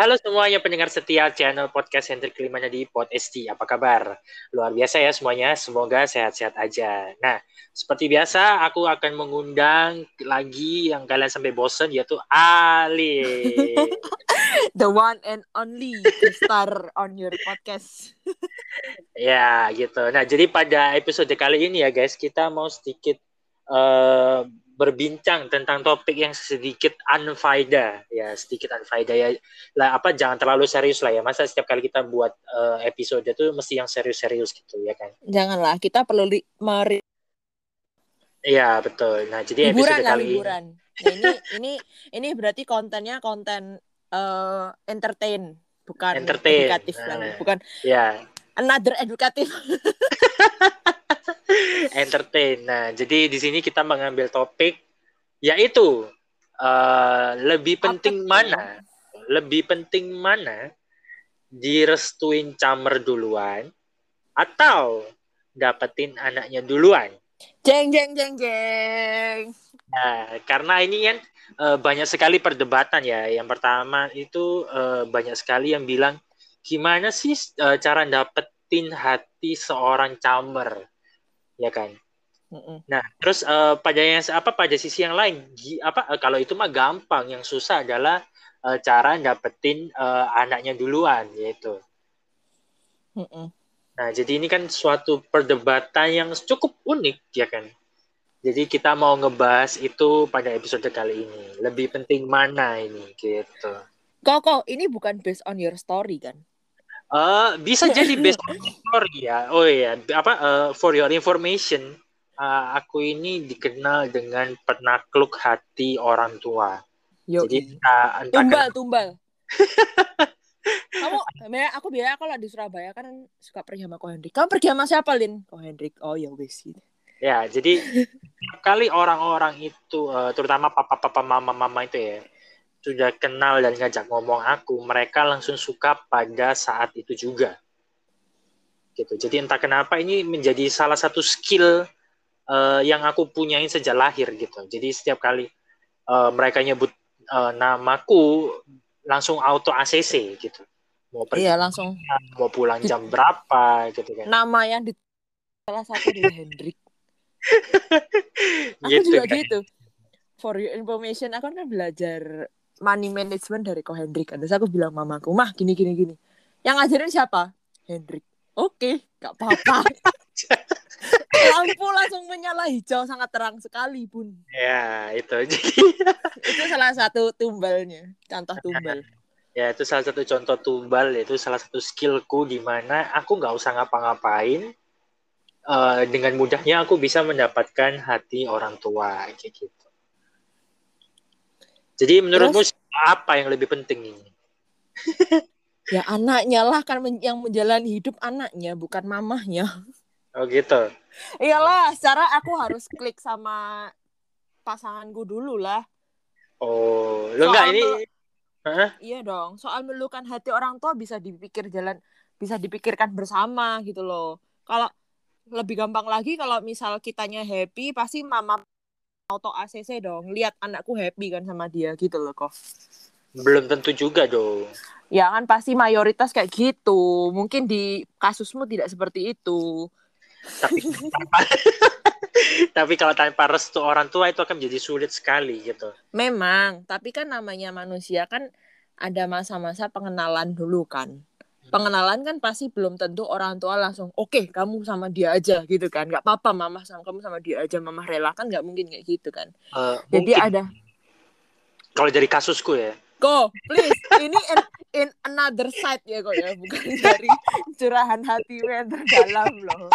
Halo semuanya pendengar setia channel podcast Hendrik kelimanya di Pod ST. Apa kabar? Luar biasa ya semuanya. Semoga sehat-sehat aja. Nah, seperti biasa aku akan mengundang lagi yang kalian sampai bosen yaitu Ali. The one and only star on your podcast. ya, gitu. Nah, jadi pada episode kali ini ya guys, kita mau sedikit uh, berbincang tentang topik yang sedikit unfaida ya sedikit unfaida ya. Lah apa jangan terlalu serius lah ya. Masa setiap kali kita buat uh, episode itu mesti yang serius-serius gitu ya kan? Janganlah kita perlu li- meri Iya betul. Nah jadi hiburan episode lah, kali hiburan. ini nah, ini ini ini berarti kontennya konten uh, entertain bukan entertain. edukatif nah, bukan ya another edukatif entertain. Nah, jadi di sini kita mengambil topik yaitu uh, lebih penting Apa mana? Lebih penting mana direstuin camer duluan atau dapetin anaknya duluan? Jeng jeng jeng jeng. Nah, karena ini kan uh, banyak sekali perdebatan ya. Yang pertama itu uh, banyak sekali yang bilang gimana sih uh, cara dapetin hati seorang camer? Ya kan? Mm-mm. nah terus uh, pada yang apa pada sisi yang lain apa uh, kalau itu mah gampang yang susah adalah uh, cara dapetin uh, anaknya duluan yaitu Mm-mm. nah jadi ini kan suatu perdebatan yang cukup unik ya kan? Jadi kita mau ngebahas itu pada episode kali ini. Lebih penting mana ini gitu. Kok kok ini bukan based on your story kan Uh, bisa jadi best story ya. Oh iya, apa uh, for your information, uh, aku ini dikenal dengan penakluk hati orang tua. Yo, jadi uh, tumbal kan... tumbal. Kamu, aku biasa kalau di Surabaya kan suka pergi sama Ko Hendrik. Kamu pergi sama siapa, Lin? Ko Hendrik. Oh ya wes gitu. Ya, jadi kali orang-orang itu, uh, terutama papa-papa, mama-mama itu ya, sudah kenal dan ngajak ngomong aku, mereka langsung suka pada saat itu juga. Gitu. Jadi entah kenapa ini menjadi salah satu skill uh, yang aku punyain sejak lahir gitu. Jadi setiap kali uh, mereka nyebut uh, namaku langsung auto ACC gitu. Mau pergi iya, langsung mau pulang jam berapa gitu kan. Nama yang di salah satu di Hendrik. aku gitu, juga kan. gitu. For your information, aku kan belajar money management dari Ko Hendrik kan. Terus aku bilang mamaku, mah gini gini gini. Yang ngajarin siapa? Hendrik. Oke, gak apa-apa. Lampu langsung menyala hijau sangat terang sekali pun. Ya, itu jadi. itu salah satu tumbalnya, contoh tumbal. Ya, itu salah satu contoh tumbal, itu salah satu skillku di mana aku nggak usah ngapa-ngapain. Uh, dengan mudahnya aku bisa mendapatkan hati orang tua kayak gitu. Jadi menurutmu Terus, apa yang lebih penting ini? ya anaknya lah kan yang menjalani hidup anaknya bukan mamahnya. Oh gitu. Iyalah, secara aku harus klik sama pasanganku dulu lah. Oh, lo enggak ini Huh? Iya dong, soal melukan hati orang tua bisa dipikir jalan bisa dipikirkan bersama gitu loh. Kalau lebih gampang lagi kalau misal kitanya happy pasti mama auto ACC dong lihat anakku happy kan sama dia gitu loh kok belum tentu juga dong. Ya kan pasti mayoritas kayak gitu. Mungkin di kasusmu tidak seperti itu. Tapi tapi kalau tanpa restu orang tua itu akan menjadi sulit sekali gitu. Memang tapi kan namanya manusia kan ada masa-masa pengenalan dulu kan pengenalan kan pasti belum tentu orang tua langsung oke okay, kamu sama dia aja gitu kan nggak apa-apa mama sama kamu sama dia aja mama rela kan nggak mungkin kayak gitu kan uh, jadi mungkin. ada kalau dari kasusku ya kok please ini in, in another side ya kok ya bukan dari curahan hati yang terdalam loh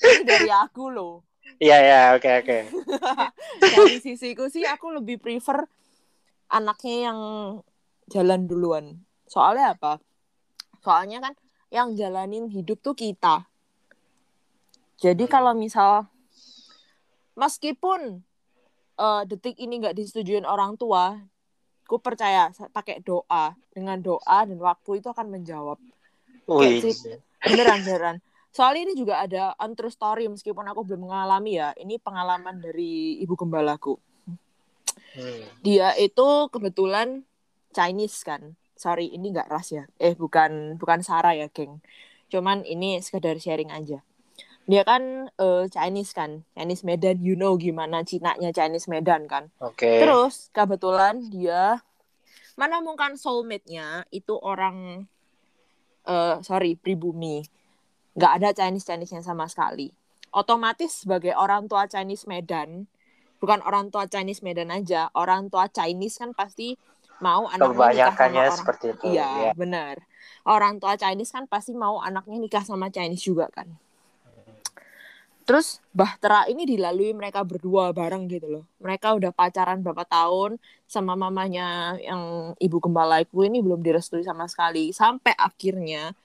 ini dari aku loh Iya ya, oke oke. Dari sisiku sih aku lebih prefer anaknya yang jalan duluan. Soalnya apa? Soalnya kan yang jalanin hidup tuh kita. Jadi kalau misal meskipun uh, detik ini nggak disetujuin orang tua, ku percaya pakai doa dengan doa dan waktu itu akan menjawab. Wih. Beneran beneran. Soalnya ini juga ada untrue story meskipun aku belum mengalami ya. Ini pengalaman dari ibu gembalaku. Hmm. Dia itu kebetulan Chinese kan sorry ini nggak ras ya. Eh bukan bukan Sarah ya geng. Cuman ini sekedar sharing aja. Dia kan uh, Chinese kan. Chinese Medan you know gimana Cina-nya Chinese Medan kan. Oke. Okay. terus kebetulan dia mana mungkin soulmate-nya itu orang uh, sorry pribumi. Nggak ada Chinese Chinese-nya sama sekali. Otomatis sebagai orang tua Chinese Medan bukan orang tua Chinese Medan aja orang tua Chinese kan pasti mau anaknya nikah sama orang seperti itu iya ya. benar. Orang tua Chinese kan pasti mau anaknya nikah sama Chinese juga kan. Terus Bahtera ini dilalui mereka berdua bareng gitu loh. Mereka udah pacaran berapa tahun sama mamanya yang ibu gembalaiku ini belum direstui sama sekali. Sampai akhirnya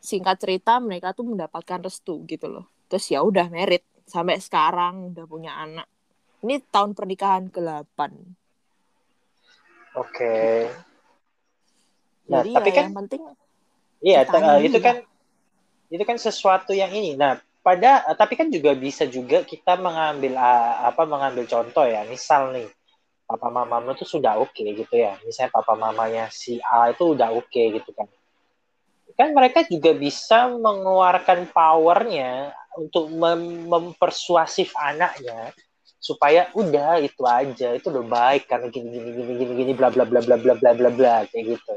singkat cerita mereka tuh mendapatkan restu gitu loh. Terus ya udah merit. Sampai sekarang udah punya anak. Ini tahun pernikahan ke-8. Oke. Okay. Nah, Jadi tapi ya kan yang penting Iya, uh, itu kan itu kan sesuatu yang ini. Nah, pada uh, tapi kan juga bisa juga kita mengambil uh, apa mengambil contoh ya. Misal nih papa mamamu tuh sudah oke okay, gitu ya. Misalnya papa mamanya si A itu udah oke okay, gitu kan. Kan mereka juga bisa mengeluarkan powernya untuk mem mempersuasif anaknya supaya udah itu aja itu udah baik karena gini gini gini gini gini bla bla bla bla bla bla bla bla kayak gitu.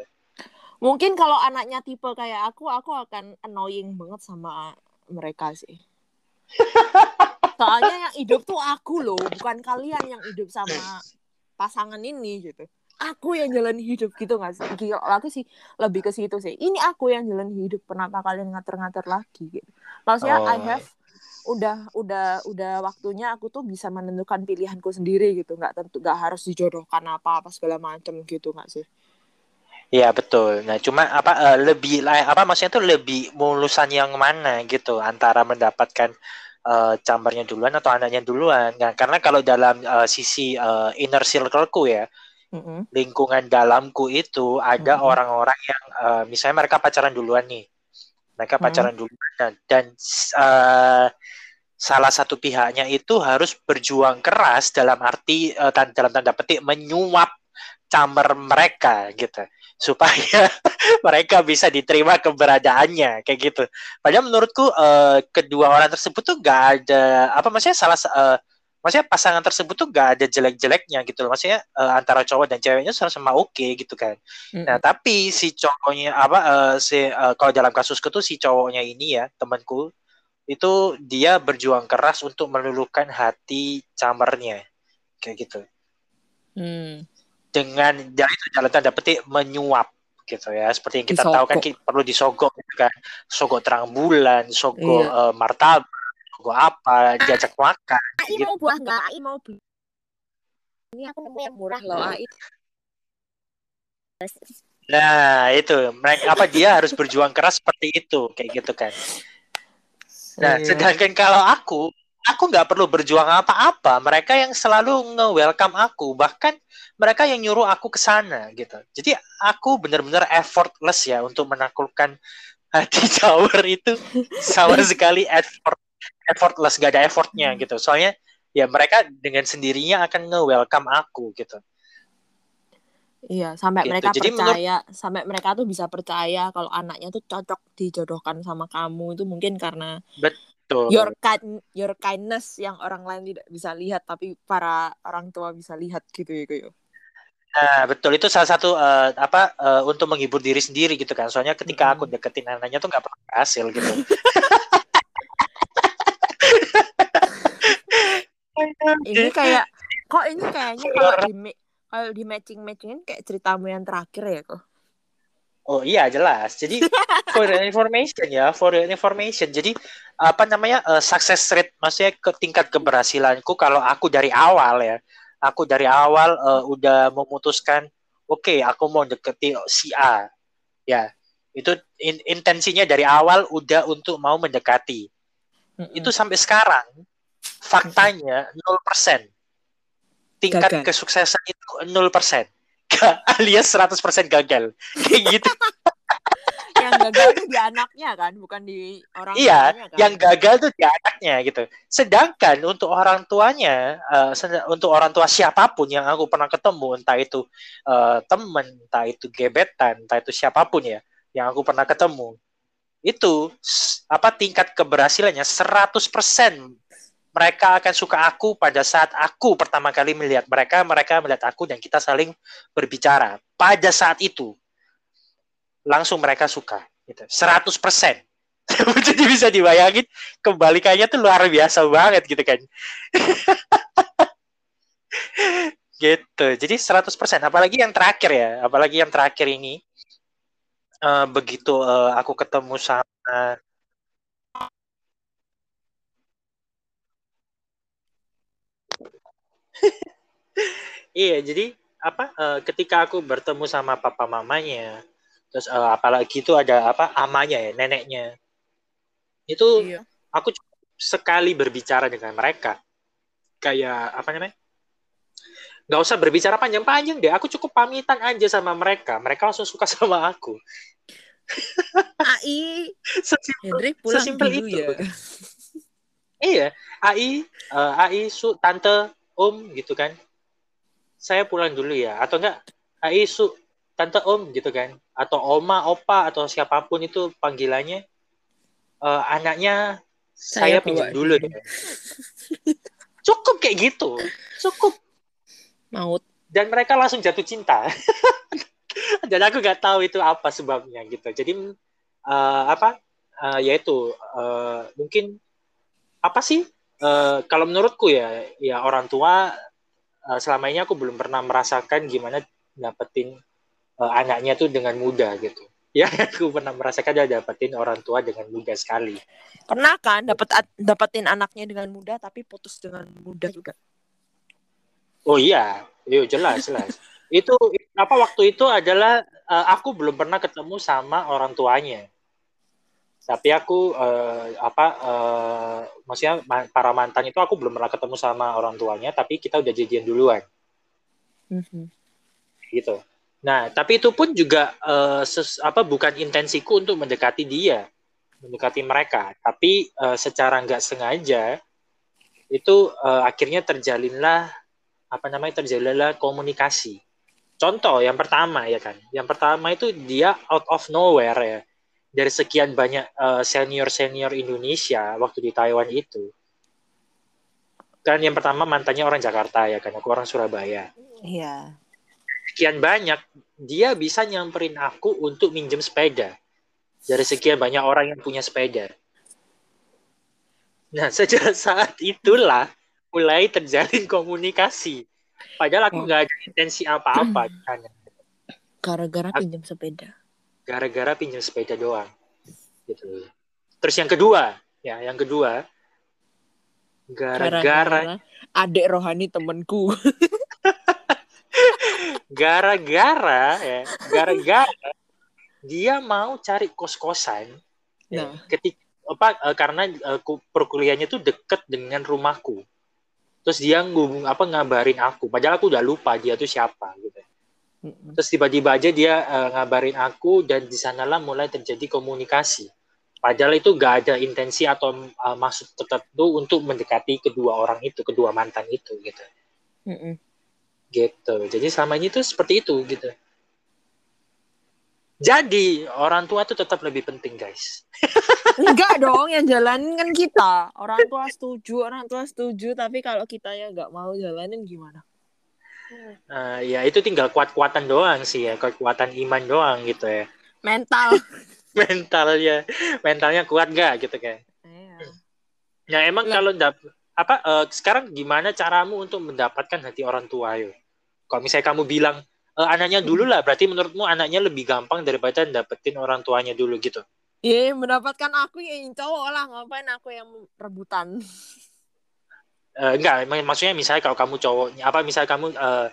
Mungkin kalau anaknya tipe kayak aku aku akan annoying banget sama mereka sih. Soalnya yang hidup tuh aku loh bukan kalian yang hidup sama pasangan ini gitu. Aku yang jalan hidup gitu nggak sih? Gila, aku sih lebih ke situ sih. Ini aku yang jalan hidup kenapa kalian ngatur-ngatur lagi gitu? Maksudnya oh. I have udah udah udah waktunya aku tuh bisa menentukan pilihanku sendiri gitu nggak tentu nggak harus dijodohkan apa apa segala macam gitu nggak sih Iya betul. Nah cuma apa uh, lebih apa maksudnya tuh lebih mulusan yang mana gitu antara mendapatkan uh, cambarnya duluan atau anaknya duluan. Nah karena kalau dalam uh, sisi uh, inner circleku ya mm-hmm. lingkungan dalamku itu ada mm-hmm. orang-orang yang uh, misalnya mereka pacaran duluan nih mereka hmm. pacaran hmm. dulu dan, dan uh, salah satu pihaknya itu harus berjuang keras dalam arti uh, dalam tanda petik menyuap camber mereka gitu supaya mereka bisa diterima keberadaannya kayak gitu. Padahal menurutku uh, kedua orang tersebut tuh gak ada apa maksudnya salah uh, maksudnya pasangan tersebut tuh gak ada jelek-jeleknya gitu loh maksudnya uh, antara cowok dan ceweknya sama-sama oke okay, gitu kan mm. nah tapi si cowoknya apa uh, si uh, kalau dalam kasusku tuh si cowoknya ini ya temanku itu dia berjuang keras untuk meluluhkan hati camernya kayak gitu mm. dengan dari itu jalan tanda petik menyuap gitu ya seperti yang kita disogok. tahu kan kita perlu disogok gitu kan sogok terang bulan sogok iya. uh, martabak gue apa? Diajak makan Ai gitu. mau buah nggak? Ai mau beli ini aku nemu yang murah loh Ai. Nah itu. Mereka apa dia harus berjuang keras seperti itu kayak gitu kan. Nah iya. sedangkan kalau aku aku nggak perlu berjuang apa-apa. Mereka yang selalu nge-welcome aku. Bahkan mereka yang nyuruh aku ke sana gitu. Jadi aku benar-benar effortless ya untuk menaklukkan hati Tower itu. Sama sekali effort effortless gak ada effortnya hmm. gitu soalnya ya mereka dengan sendirinya akan nge-welcome aku gitu Iya, sampai gitu. mereka Jadi percaya, menurut... sampai mereka tuh bisa percaya kalau anaknya tuh cocok dijodohkan sama kamu itu mungkin karena betul your kind your kindness yang orang lain tidak bisa lihat tapi para orang tua bisa lihat gitu ya gitu. Nah, betul itu salah satu uh, apa uh, untuk menghibur diri sendiri gitu kan. Soalnya ketika hmm. aku deketin anaknya tuh nggak pernah berhasil gitu. ini kayak kok ini kayaknya kalau di kalau di matching matchingin kayak ceritamu yang terakhir ya kok Oh iya jelas. Jadi for your information ya, for your information. Jadi apa namanya uh, success rate, maksudnya ke tingkat keberhasilanku kalau aku dari awal ya, aku dari awal uh, udah memutuskan, oke okay, aku mau deketi si A, ya itu in, intensinya dari awal udah untuk mau mendekati. Mm -hmm. Itu sampai sekarang faktanya 0%. Tingkat gagal. kesuksesan itu 0%. Alias 100% gagal. Kayak gitu. yang gagal tuh di anaknya kan, bukan di orang iya, tuanya kan. yang gagal tuh di anaknya gitu. Sedangkan untuk orang tuanya, uh, untuk orang tua siapa pun yang aku pernah ketemu, entah itu uh, temen, entah itu gebetan, entah itu siapa pun ya, yang aku pernah ketemu, itu apa tingkat keberhasilannya 100% mereka akan suka aku pada saat aku pertama kali melihat mereka, mereka melihat aku dan kita saling berbicara. Pada saat itu langsung mereka suka gitu. 100%. Jadi bisa dibayangin kebalikannya tuh luar biasa banget gitu kan. gitu. Jadi 100%. Apalagi yang terakhir ya, apalagi yang terakhir ini uh, begitu uh, aku ketemu sama iya jadi apa uh, ketika aku bertemu sama papa mamanya terus uh, apalagi itu ada apa amanya ya neneknya itu iya. aku sekali berbicara dengan mereka kayak apa namanya nggak usah berbicara panjang-panjang deh aku cukup pamitan aja sama mereka mereka langsung suka sama aku AI sesimpel, pulang sesimpel itu ya. iya AI uh, AI su tante om gitu kan. Saya pulang dulu ya. Atau enggak AI su tante om gitu kan. Atau oma opa atau siapa pun itu panggilannya. Uh, anaknya saya, saya pinjam dulu deh cukup kayak gitu. Cukup. Maut. Dan mereka langsung jatuh cinta. Dan aku nggak tahu itu apa sebabnya gitu. Jadi uh, apa? Uh, yaitu uh, mungkin apa sih uh, kalau menurutku ya ya orang tua uh, selama ini aku belum pernah merasakan gimana dapetin uh, anaknya tuh dengan mudah gitu ya aku pernah merasakan dia dapetin orang tua dengan mudah sekali pernah kan dapat dapetin anaknya dengan mudah tapi putus dengan mudah juga Oh iya, iya jelas jelas. itu apa waktu itu adalah uh, aku belum pernah ketemu sama orang tuanya. Tapi aku uh, apa uh, maksudnya para mantan itu aku belum pernah ketemu sama orang tuanya, tapi kita udah jadian duluan. Mm-hmm. Gitu. Nah, tapi itu pun juga uh, ses, apa bukan intensiku untuk mendekati dia, mendekati mereka, tapi uh, secara nggak sengaja itu uh, akhirnya terjalinlah apa namanya terjadilah komunikasi. Contoh yang pertama ya kan, yang pertama itu dia out of nowhere ya dari sekian banyak uh, senior senior Indonesia waktu di Taiwan itu. Kan yang pertama mantannya orang Jakarta ya kan, aku orang Surabaya. Iya. Sekian banyak dia bisa nyamperin aku untuk minjem sepeda dari sekian banyak orang yang punya sepeda. Nah, sejak saat itulah mulai terjalin komunikasi. Padahal aku oh. nggak oh. ada intensi apa-apa. Gara-gara pinjam sepeda. Gara-gara pinjam sepeda doang. Gitu. Terus yang kedua, ya, yang kedua, gara-gara adik rohani temanku. gara-gara ya, gara-gara dia mau cari kos-kosan. Ya, nah. Ya, ketika apa eh, karena uh, perkuliahannya tuh deket dengan rumahku terus dia ngubung apa ngabarin aku padahal aku udah lupa dia tuh siapa gitu terus tiba-tiba aja dia uh, ngabarin aku dan di sanalah mulai terjadi komunikasi padahal itu gak ada intensi atau uh, maksud tertentu untuk mendekati kedua orang itu kedua mantan itu gitu mm gitu jadi selama ini tuh seperti itu gitu jadi orang tua itu tetap lebih penting guys. Enggak dong, yang jalanin kan kita. Orang tua setuju, orang tua setuju. Tapi kalau kita ya nggak mau jalanin gimana? Uh, ya itu tinggal kuat-kuatan doang sih ya, kuat-kuatan iman doang gitu ya. Mental. Mentalnya, mentalnya kuat gak gitu kan? Iya. Ya emang kalau dap apa uh, sekarang gimana caramu untuk mendapatkan hati orang tua yo? Kalau misalnya kamu bilang uh, anaknya dulu lah berarti menurutmu anaknya lebih gampang daripada dapetin orang tuanya dulu gitu Iya, mendapatkan aku yang cowok lah, ngapain aku yang rebutan? Uh, enggak, maksudnya misalnya kalau kamu cowoknya, apa misalnya kamu uh,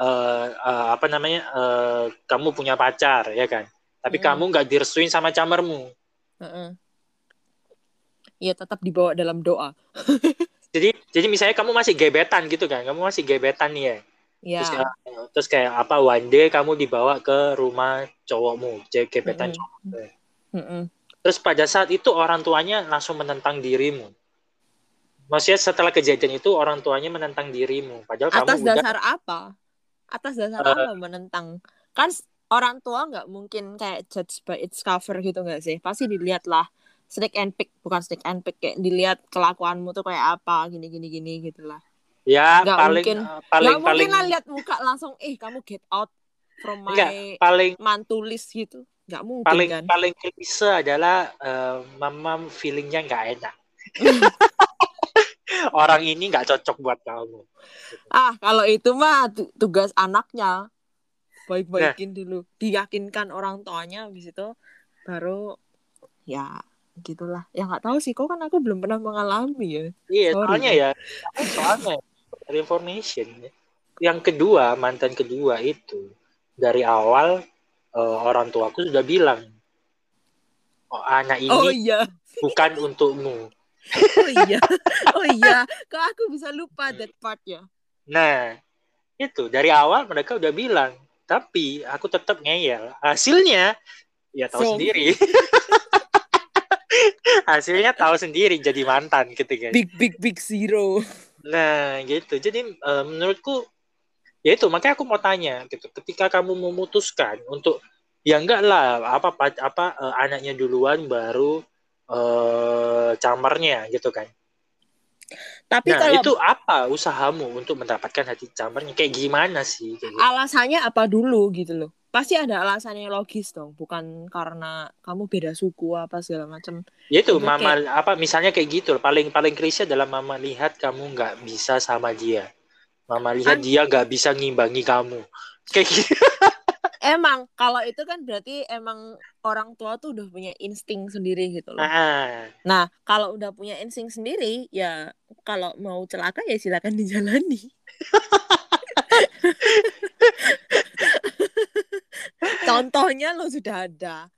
uh, uh, apa namanya, uh, kamu punya pacar ya kan, tapi mm. kamu nggak direstuin sama camermu. Iya, tetap dibawa dalam doa. jadi, jadi misalnya kamu masih gebetan gitu kan, kamu masih gebetan nih ya, Yeah. Terus, kayak, terus kayak apa one day kamu dibawa ke rumah cowokmu, gebetan mm -hmm. cowok. Mm-mm. Terus pada saat itu orang tuanya langsung menentang dirimu. Maksudnya setelah kejadian itu orang tuanya menentang dirimu. Padahal Atas kamu udah dasar apa? Atas dasar Eh. apa menentang? Kan orang tua nggak mungkin kayak judge by its cover gitu nggak sih? Pasti dilihat lah snake and pick bukan snake and pick kayak dilihat kelakuanmu tuh kayak apa gini gini gini gitu lah. ya Nggak paling mungkin. eh, paling Nggak paling mungkin lah lihat muka langsung eh kamu get out from my enggak paling mantulis gitu. Nggak mungkin paling kan? paling klise adalah eh, mama feelingnya nggak enak. Orang ini nggak cocok buat kamu. Ah, kalau itu mah tu- tugas anaknya. Nah. Baik-baikin dulu. Diyakinkan orang tuanya habis itu baru ya gitulah. Ya nggak tahu sih, kok kan aku belum pernah mengalami ya. Iya, Sorry. soalnya ya, soalnya dari information. Yang kedua, mantan kedua itu dari awal eh, orang tuaku sudah bilang, oh, anak ini Oh iya. bukan untukmu. Oh iya. Oh iya. Kok aku bisa lupa that part ya? Nah, itu dari awal mereka udah bilang, tapi aku tetap ngeyel. Hasilnya ya tahu So- sendiri. Hasilnya tahu sendiri jadi mantan ketika. Big big big zero. Nah, gitu. Jadi eh, menurutku ya itu makanya aku mau tanya gitu. Ketika kamu memutuskan untuk ya enggak lah apa apa, eh, anaknya duluan baru eh camernya gitu kan. Tapi Nah, kalau itu apa usahamu untuk mendapatkan hati camernya? Kayak gimana sih kayak gitu? alasannya apa dulu gitu loh. Pasti ada alasannya logis dong, bukan karena kamu beda suku apa segala macam. Ya itu mama apa misalnya kayak gitu paling paling klise adalah mama lihat kamu nggak bisa sama dia mama lihat Kan- dia nggak bisa ngimbangi kamu kayak gitu Emang kalau itu kan berarti emang orang tua tuh udah punya insting sendiri gitu loh. ah Nah, kalau udah punya insting sendiri, ya kalau mau celaka ya silakan dijalani. Contohnya lo sudah ada.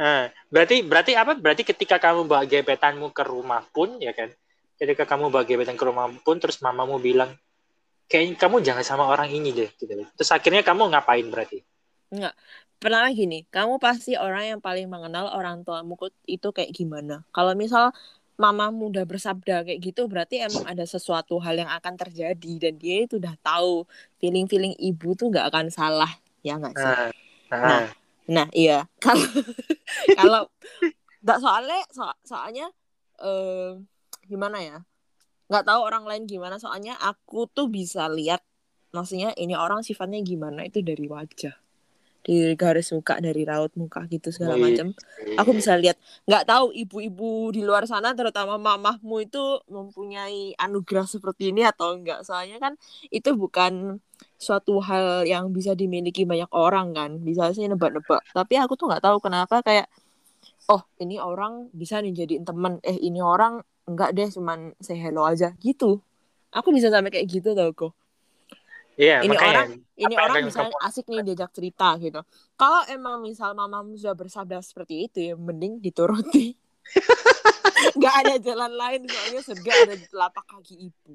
ah. berarti berarti apa berarti ketika kamu bawa gebetanmu ke rumah pun ya kan ketika kamu bawa gebetan ke rumah pun terus mamamu bilang kayaknya kamu jangan sama orang ini deh gitu terus akhirnya kamu ngapain berarti Pertama gini, kamu pasti orang yang paling mengenal orang tuamu itu kayak gimana. Kalau misal mamamu udah bersabda kayak gitu, berarti emang ada sesuatu hal yang akan terjadi dan dia itu udah tahu feeling-feeling ibu tuh nggak akan salah, ya nggak sih? nah, nah, Nah. Nah, iya. Kalau kalau nggak soalnya so- soalnya eh gimana ya? Nggak tahu orang lain gimana soalnya aku tuh bisa lihat maksudnya ini orang sifatnya gimana itu dari wajah. Dari garis muka, dari raut muka gitu segala macam. Aku bisa lihat. Nggak tahu ibu-ibu di luar sana terutama mamahmu itu mempunyai anugerah seperti ini atau enggak. Soalnya kan itu bukan suatu hal yang bisa dimiliki banyak orang kan bisa sih nebak-nebak tapi aku tuh nggak tahu kenapa kayak oh ini orang bisa nih jadiin temen eh ini orang enggak deh cuman say hello aja gitu aku bisa sampai kayak gitu tau kok Iya, Ini makanya orang- ini orang kamu- misalnya asik nih diajak cerita gitu. Kalau emang misal mamamu sudah bersabda seperti itu ya mending dituruti. Nggak ada jalan lain soalnya surga ada di telapak kaki ibu.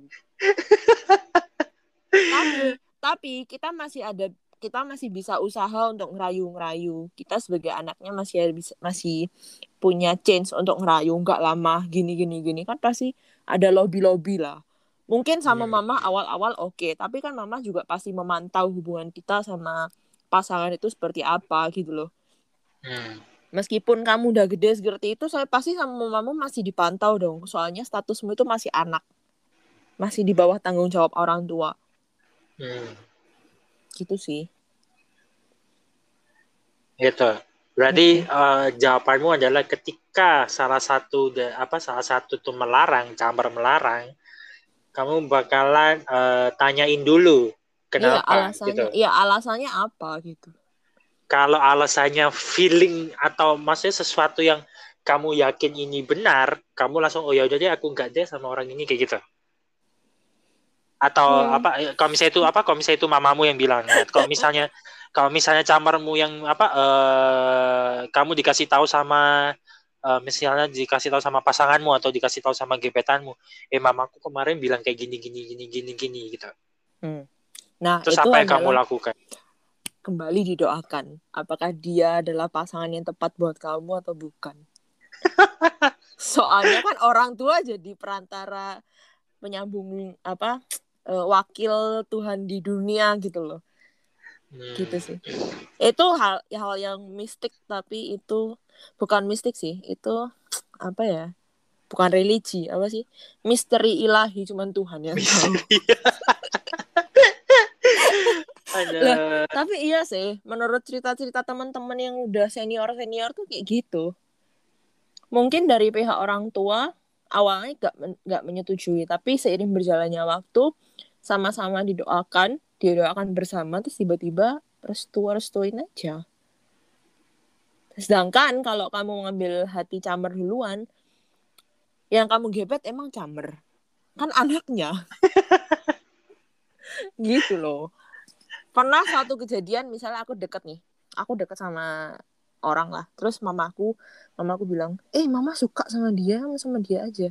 Tapi tapi kita masih ada kita masih bisa usaha untuk ngerayu-ngerayu. Kita sebagai anaknya masih masih punya chance untuk ngerayu. Nggak lama gini gini gini. Kan pasti ada lobby lobby lah mungkin sama Hmm. mama awal-awal oke tapi kan mama juga pasti memantau hubungan kita sama pasangan itu seperti apa gitu loh Hmm. meskipun kamu udah gede seperti itu saya pasti sama mamamu masih dipantau dong soalnya statusmu itu masih anak masih di bawah tanggung jawab orang tua Hmm. gitu sih Gitu. Berarti eh, jawabanmu adalah ketika salah satu da- apa salah satu tuh melarang, camar melarang, kamu bakalan eh, tanyain dulu iya kenapa alasannya gitu. iya alasannya apa gitu Kalau alasannya feeling atau maksudnya sesuatu yang kamu yakin ini benar, kamu langsung oh ya udah deh aku nggak deh sama orang ini kayak gitu. Atau Hmm. apa eh, kalau misalnya itu apa kalau misalnya itu mamamu yang bilang. Nah, kalau misalnya kalau misalnya camarmu yang apa eh kamu dikasih tahu sama eh, misalnya dikasih tahu sama pasanganmu atau dikasih tahu sama gebetanmu, eh mamaku kemarin bilang kayak gini gini gini gini gini gitu. nah Terus itu apa yang kamu lakukan? kembali didoakan. Apakah dia adalah pasangan yang tepat buat kamu atau bukan? Soalnya kan orang tua jadi perantara penyambung apa uh, wakil Tuhan di dunia gitu loh. Hmm. Gitu sih. Itu hal hal yang mistik tapi itu bukan mistik sih. Itu apa ya? Bukan religi, apa sih? Misteri ilahi cuman Tuhan yang tahu. Lah, tapi iya sih, menurut cerita-cerita teman-teman yang udah senior-senior tuh kayak gitu. Mungkin dari pihak orang tua awalnya gak, gak menyetujui, tapi seiring berjalannya waktu, sama-sama didoakan, didoakan bersama, terus tiba-tiba restu-restuin aja. Sedangkan kalau kamu mengambil hati camer duluan, yang kamu gebet emang camer. Kan anaknya. gitu loh pernah satu kejadian misalnya aku deket nih aku deket sama orang lah terus mamaku mamaku bilang eh mama suka sama dia sama dia aja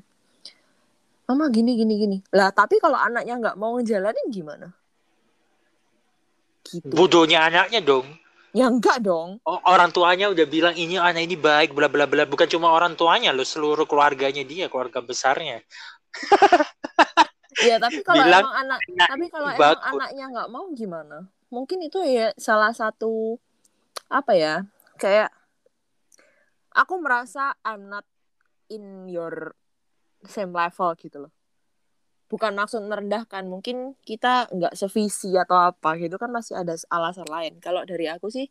mama gini gini gini lah tapi kalau anaknya nggak mau ngejalanin gimana gitu. Bodohnya anaknya dong. Ya enggak dong. Oh, orang tuanya udah bilang ini anak ini baik bla bla bla. Bukan cuma orang tuanya loh seluruh keluarganya dia keluarga besarnya. Ya tapi kalau emang anak tapi kalau emang anaknya nggak mau gimana? Mungkin itu ya salah satu apa ya kayak aku merasa I'm not in your same level gitu loh bukan maksud merendahkan mungkin kita nggak sevisi atau apa gitu kan masih ada alasan lain kalau dari aku sih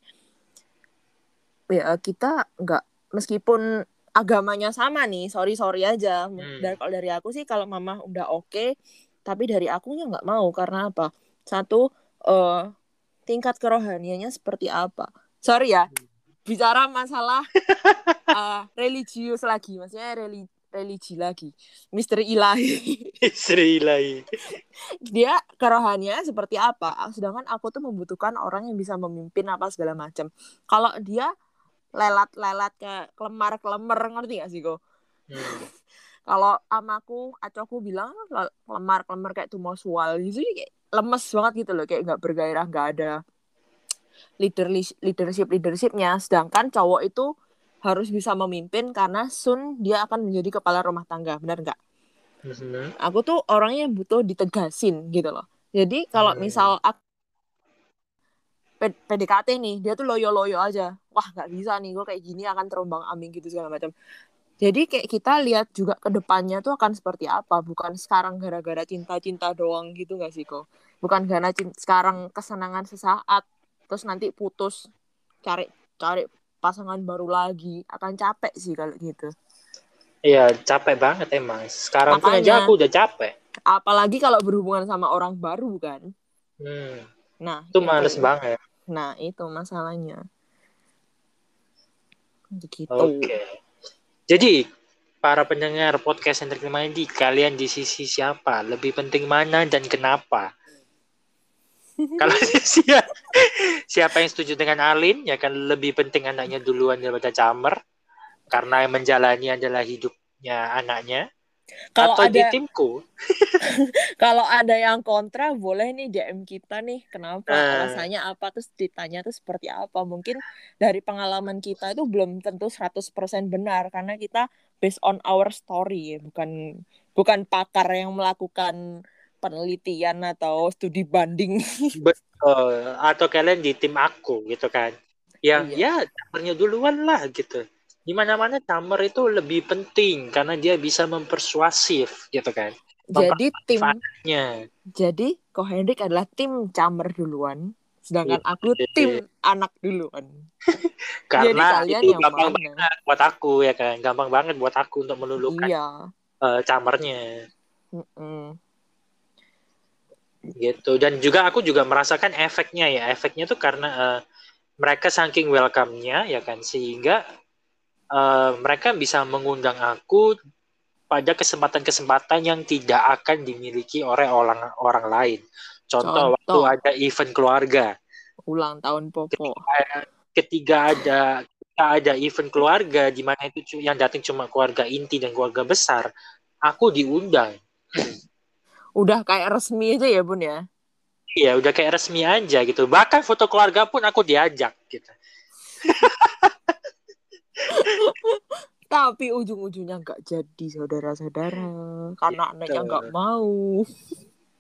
ya kita nggak meskipun agamanya sama nih sorry sorry aja hmm. dan kalau dari aku sih kalau mama udah oke okay, tapi dari aku ya nggak mau karena apa satu uh, tingkat kerohaniannya seperti apa. Sorry ya, bicara masalah uh, religius lagi, maksudnya religi religi lagi, misteri ilahi. misteri ilahi. Dia kerohaniannya seperti apa? Sedangkan aku tuh membutuhkan orang yang bisa memimpin apa segala macam. Kalau dia lelat-lelat ke kelemar-kelemar ngerti gak sih kok? Hmm. Kalau amaku, acoku bilang kelemar-kelemar kayak tuh mau sual gitu kayak lemes banget gitu loh kayak nggak bergairah nggak ada leader leadership leadershipnya sedangkan cowok itu harus bisa memimpin karena Sun dia akan menjadi kepala rumah tangga benar nggak mm-hmm. aku tuh orangnya yang butuh ditegasin gitu loh jadi kalau mm-hmm. misal aku PDKT nih dia tuh loyo loyo aja wah nggak bisa nih gue kayak gini akan terombang ambing gitu segala macam jadi kayak kita lihat juga ke depannya tuh akan seperti apa, bukan sekarang gara-gara cinta-cinta doang gitu gak sih kok? Bukan karena cinta, sekarang kesenangan sesaat, terus nanti putus, cari cari pasangan baru lagi, akan capek sih kalau gitu. Iya, capek banget emang. Sekarang Makanya, pun aja aku udah capek. Apalagi kalau berhubungan sama orang baru kan. Hmm. Nah, itu males banget. Nah, itu masalahnya. Gitu. Oke. Okay. Jadi, para pendengar podcast yang terkenal ini, kalian di sisi siapa? Lebih penting mana dan kenapa? Kalau siapa, siapa yang setuju dengan Alin, ya kan lebih penting anaknya duluan daripada Camer. Karena yang menjalani adalah hidupnya anaknya. Kalau atau ada, di timku. kalau ada yang kontra, boleh nih DM kita nih. Kenapa? Uh. Alasannya apa? Terus ditanya tuh seperti apa? Mungkin dari pengalaman kita itu belum tentu 100% benar. Karena kita based on our story. Bukan bukan pakar yang melakukan penelitian atau studi banding. Betul. Atau kalian di tim aku gitu kan. Yang iya. ya duluan lah gitu di mana-mana Tamer itu lebih penting karena dia bisa mempersuasif gitu kan. Jadi tim Jadi Ko Hendrik adalah tim Camer duluan, sedangkan iya, aku tim anak duluan. karena Jadi itu gampang mana? banget buat aku ya kan, gampang banget buat aku untuk melulukan iya. uh, Camernya. Mm -mm. Gitu dan juga aku juga merasakan efeknya ya, efeknya tuh karena uh, mereka saking welcome-nya ya kan sehingga uh, mereka bisa mengundang aku pada kesempatan-kesempatan yang tidak akan dimiliki oleh orang orang lain. Contoh, Contoh. waktu ada event keluarga. Ulang tahun Popo. Ketika, ketika ada ketika ada event keluarga di mana itu yang datang cuma keluarga inti dan keluarga besar, aku diundang. Udah kayak resmi aja ya, Bun ya? Iya, udah kayak resmi aja gitu. Bahkan foto keluarga pun aku diajak gitu. Tapi ujung-ujungnya nggak jadi saudara-saudara karena Gitu. anaknya nggak mau.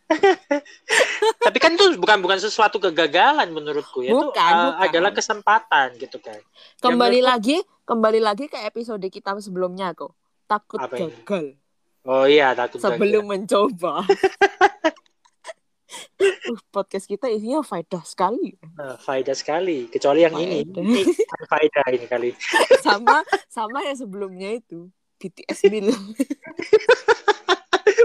Tapi kan itu bukan bukan sesuatu kegagalan menurutku ya. Itu Bukan, uh, bukan. adalah kesempatan gitu kan. Kembali menurutku- lagi, kembali lagi ke episode kita sebelumnya kok. Takut gagal Oh iya, takut sebelum mencoba. uh, podcast kita isinya faedah sekali. Uh, faedah sekali. Kecuali yang ini. Faedah. Ini bukan faedah ini kali. sama sama yang sebelumnya itu BTS Mil.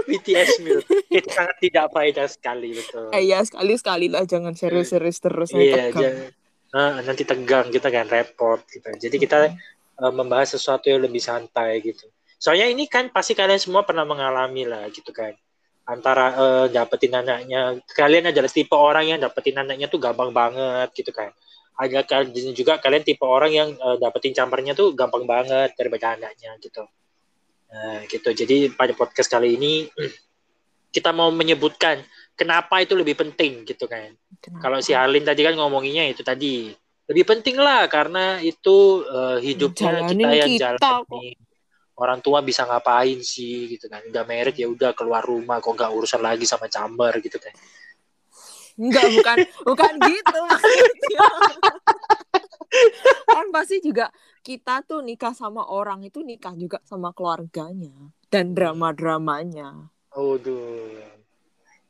BTS Mil. Itu sangat tidak faedah sekali betul. eh ya sekali sekali lah jangan serius-serius terus Iya, tegang. jangan- Ah, nanti tegang kita kan repot gitu. Jadi kita uh, membahas sesuatu yang lebih santai gitu. Soalnya ini kan pasti kalian semua pernah mengalami lah gitu kan. Antara uh, dapetin anaknya, kalian adalah tipe orang yang dapetin anaknya tuh gampang banget gitu kan. Ada kalian juga kalian tipe orang yang uh, dapetin campernya tuh gampang banget daripada anaknya gitu. Nah, gitu. Jadi pada podcast kali ini kita mau menyebutkan kenapa itu lebih penting gitu kan. Kenapa? Kalau si Alin tadi kan ngomonginnya itu tadi lebih penting lah karena itu eh, hidupnya Jalanin kita yang kita jalani. Orang tua bisa ngapain sih gitu kan. Udah merit ya udah keluar rumah kok nggak urusan lagi sama camber gitu kan. Enggak, bukan bukan gitu maksudnya. kan pasti juga kita tuh nikah sama orang itu nikah juga sama keluarganya dan drama-dramanya. Aduh.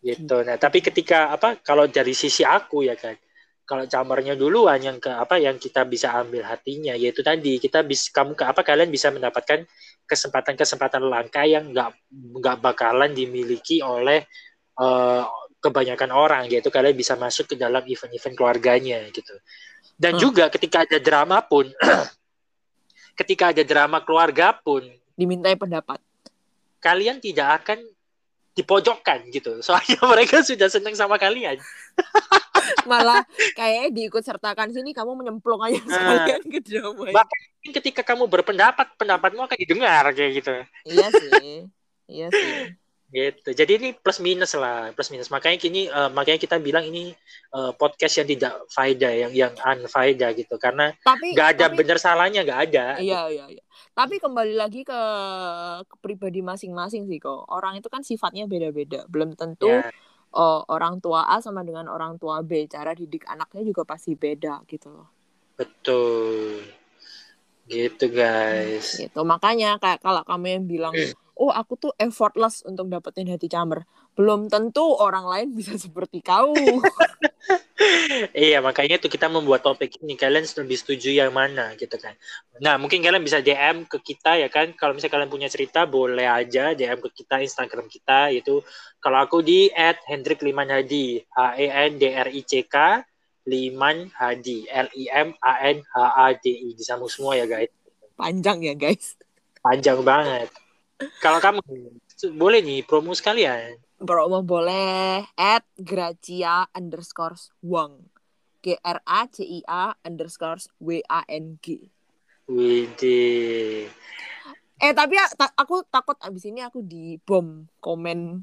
Gitu. Nah, tapi ketika apa kalau dari sisi aku ya kan. Kalau cambernya duluan yang ke apa yang kita bisa ambil hatinya yaitu tadi kita bisa kamu ke apa kalian bisa mendapatkan kesempatan-kesempatan langka yang nggak nggak bakalan dimiliki oleh eh, kebanyakan orang yaitu kalian bisa masuk ke dalam event-event keluarganya gitu. Dan Hmm. juga ketika ada drama pun ketika ada drama keluarga pun Dimintai pendapat. kalian tidak akan dipojokkan gitu. Soalnya mereka sudah senang sama kalian. Malah kayak diikut sertakan sini kamu menyemplung aja Nah. sekalian ke drama. Bahkan ketika kamu berpendapat, pendapatmu akan didengar kayak gitu. Iya sih. Iya sih. Gitu. Jadi ini plus minus lah, plus minus. Makanya kini eh, makanya kita bilang ini eh, podcast yang tidak faedah, yang yang unfaedah gitu. Karena Tapi nggak ada tapi- bener salahnya, nggak ada. Iya, iya, iya. Tapi kembali lagi ke, ke pribadi masing-masing sih kok. Orang itu kan sifatnya beda-beda. Belum tentu Ya, oh, orang tua A sama dengan orang tua B. Cara didik anaknya juga pasti beda gitu loh. betul. Gitu guys. Gitu. Makanya kayak kalau kamu yang bilang, oh aku tuh effortless untuk dapetin hati camer. Belum tentu orang lain bisa seperti kau. Iya, makanya tuh kita membuat topik ini. Kalian lebih setuju yang mana gitu kan. Nah, mungkin kalian bisa DM ke kita ya kan. Kalau misalnya kalian punya cerita, boleh aja DM ke kita Instagram kita yaitu kalau aku di @hendrik5hadi, H E N D R I C K Liman Hadi, L I M A N H A D I. Disambung semua ya guys. Panjang ya guys. Panjang banget. Kalau kamu boleh nih promo sekalian. Promo boleh at Gracia underscore Wang. G R A C I A underscore W A N G. Widih. Eh tapi ya, ta- aku takut abis ini aku di bom komen.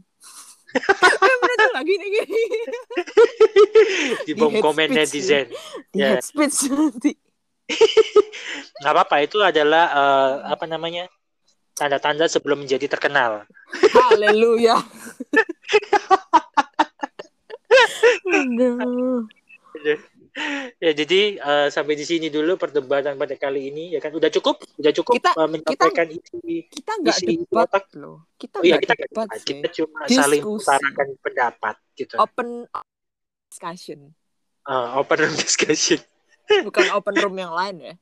bener lagi nih gini. Di bom hate komen netizen. Di Ya. head speech nanti. nggak apa-apa itu adalah eh, apa namanya tanda-tanda sebelum menjadi terkenal Haleluya. Ya jadi eh, sampai di sini dulu perdebatan pada kali ini ya kan udah cukup udah cukup Kita- eh, menyampaikan isi Kita nggak debat otak. loh. Kita oh nggak kita debat sih. kita cuma saling Diskusi. mengutarakan pendapat gitu Open discussion. Eh, open room discussion Bukan open room yang lain ya.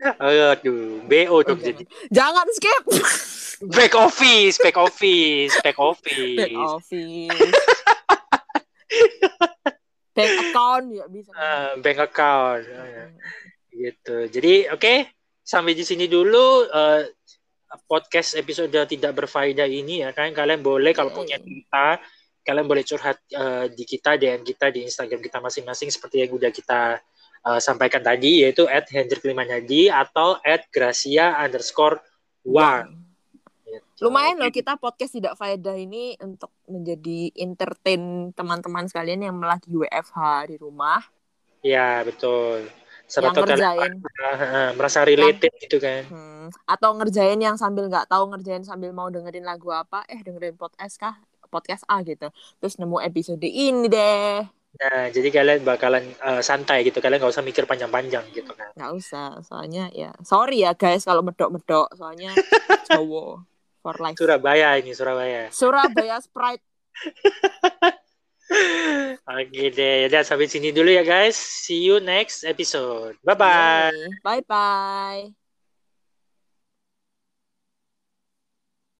Aduh bo Oh, dong jangan. jadi Jangan skip. back office back office back office Back office. Bank account ya bisa. Eh, bank account Eh, gitu jadi oke sampai di sini dulu eh, podcast episode tidak berfaedah ini ya kan kalian boleh kalau punya cerita kalian boleh curhat eh, di kita DM kita di Instagram kita masing-masing seperti yang udah kita eh, sampaikan tadi yaitu at Hendrik Limanadi atau at Gracia underscore Wang gitu. Lumayan loh kita podcast tidak faedah ini untuk menjadi entertain teman-teman sekalian yang lagi WFH di rumah. Ya betul. Siapa Yang ngerjain. uh, merasa related gitu kan. Hmm, atau ngerjain yang sambil nggak tahu ngerjain sambil mau dengerin lagu apa, eh dengerin podcast kah? Podcast A gitu. Terus nemu episode ini deh. Nah, jadi kalian bakalan uh, santai gitu. Kalian nggak usah mikir panjang-panjang gitu kan. Nggak usah, soalnya ya sorry ya guys kalau medok-medok, soalnya cowok for life. Surabaya ini Surabaya. Surabaya Sprite. Oke deh, udah sampai sini dulu ya guys. See you next episode. Bye bye. Bye bye.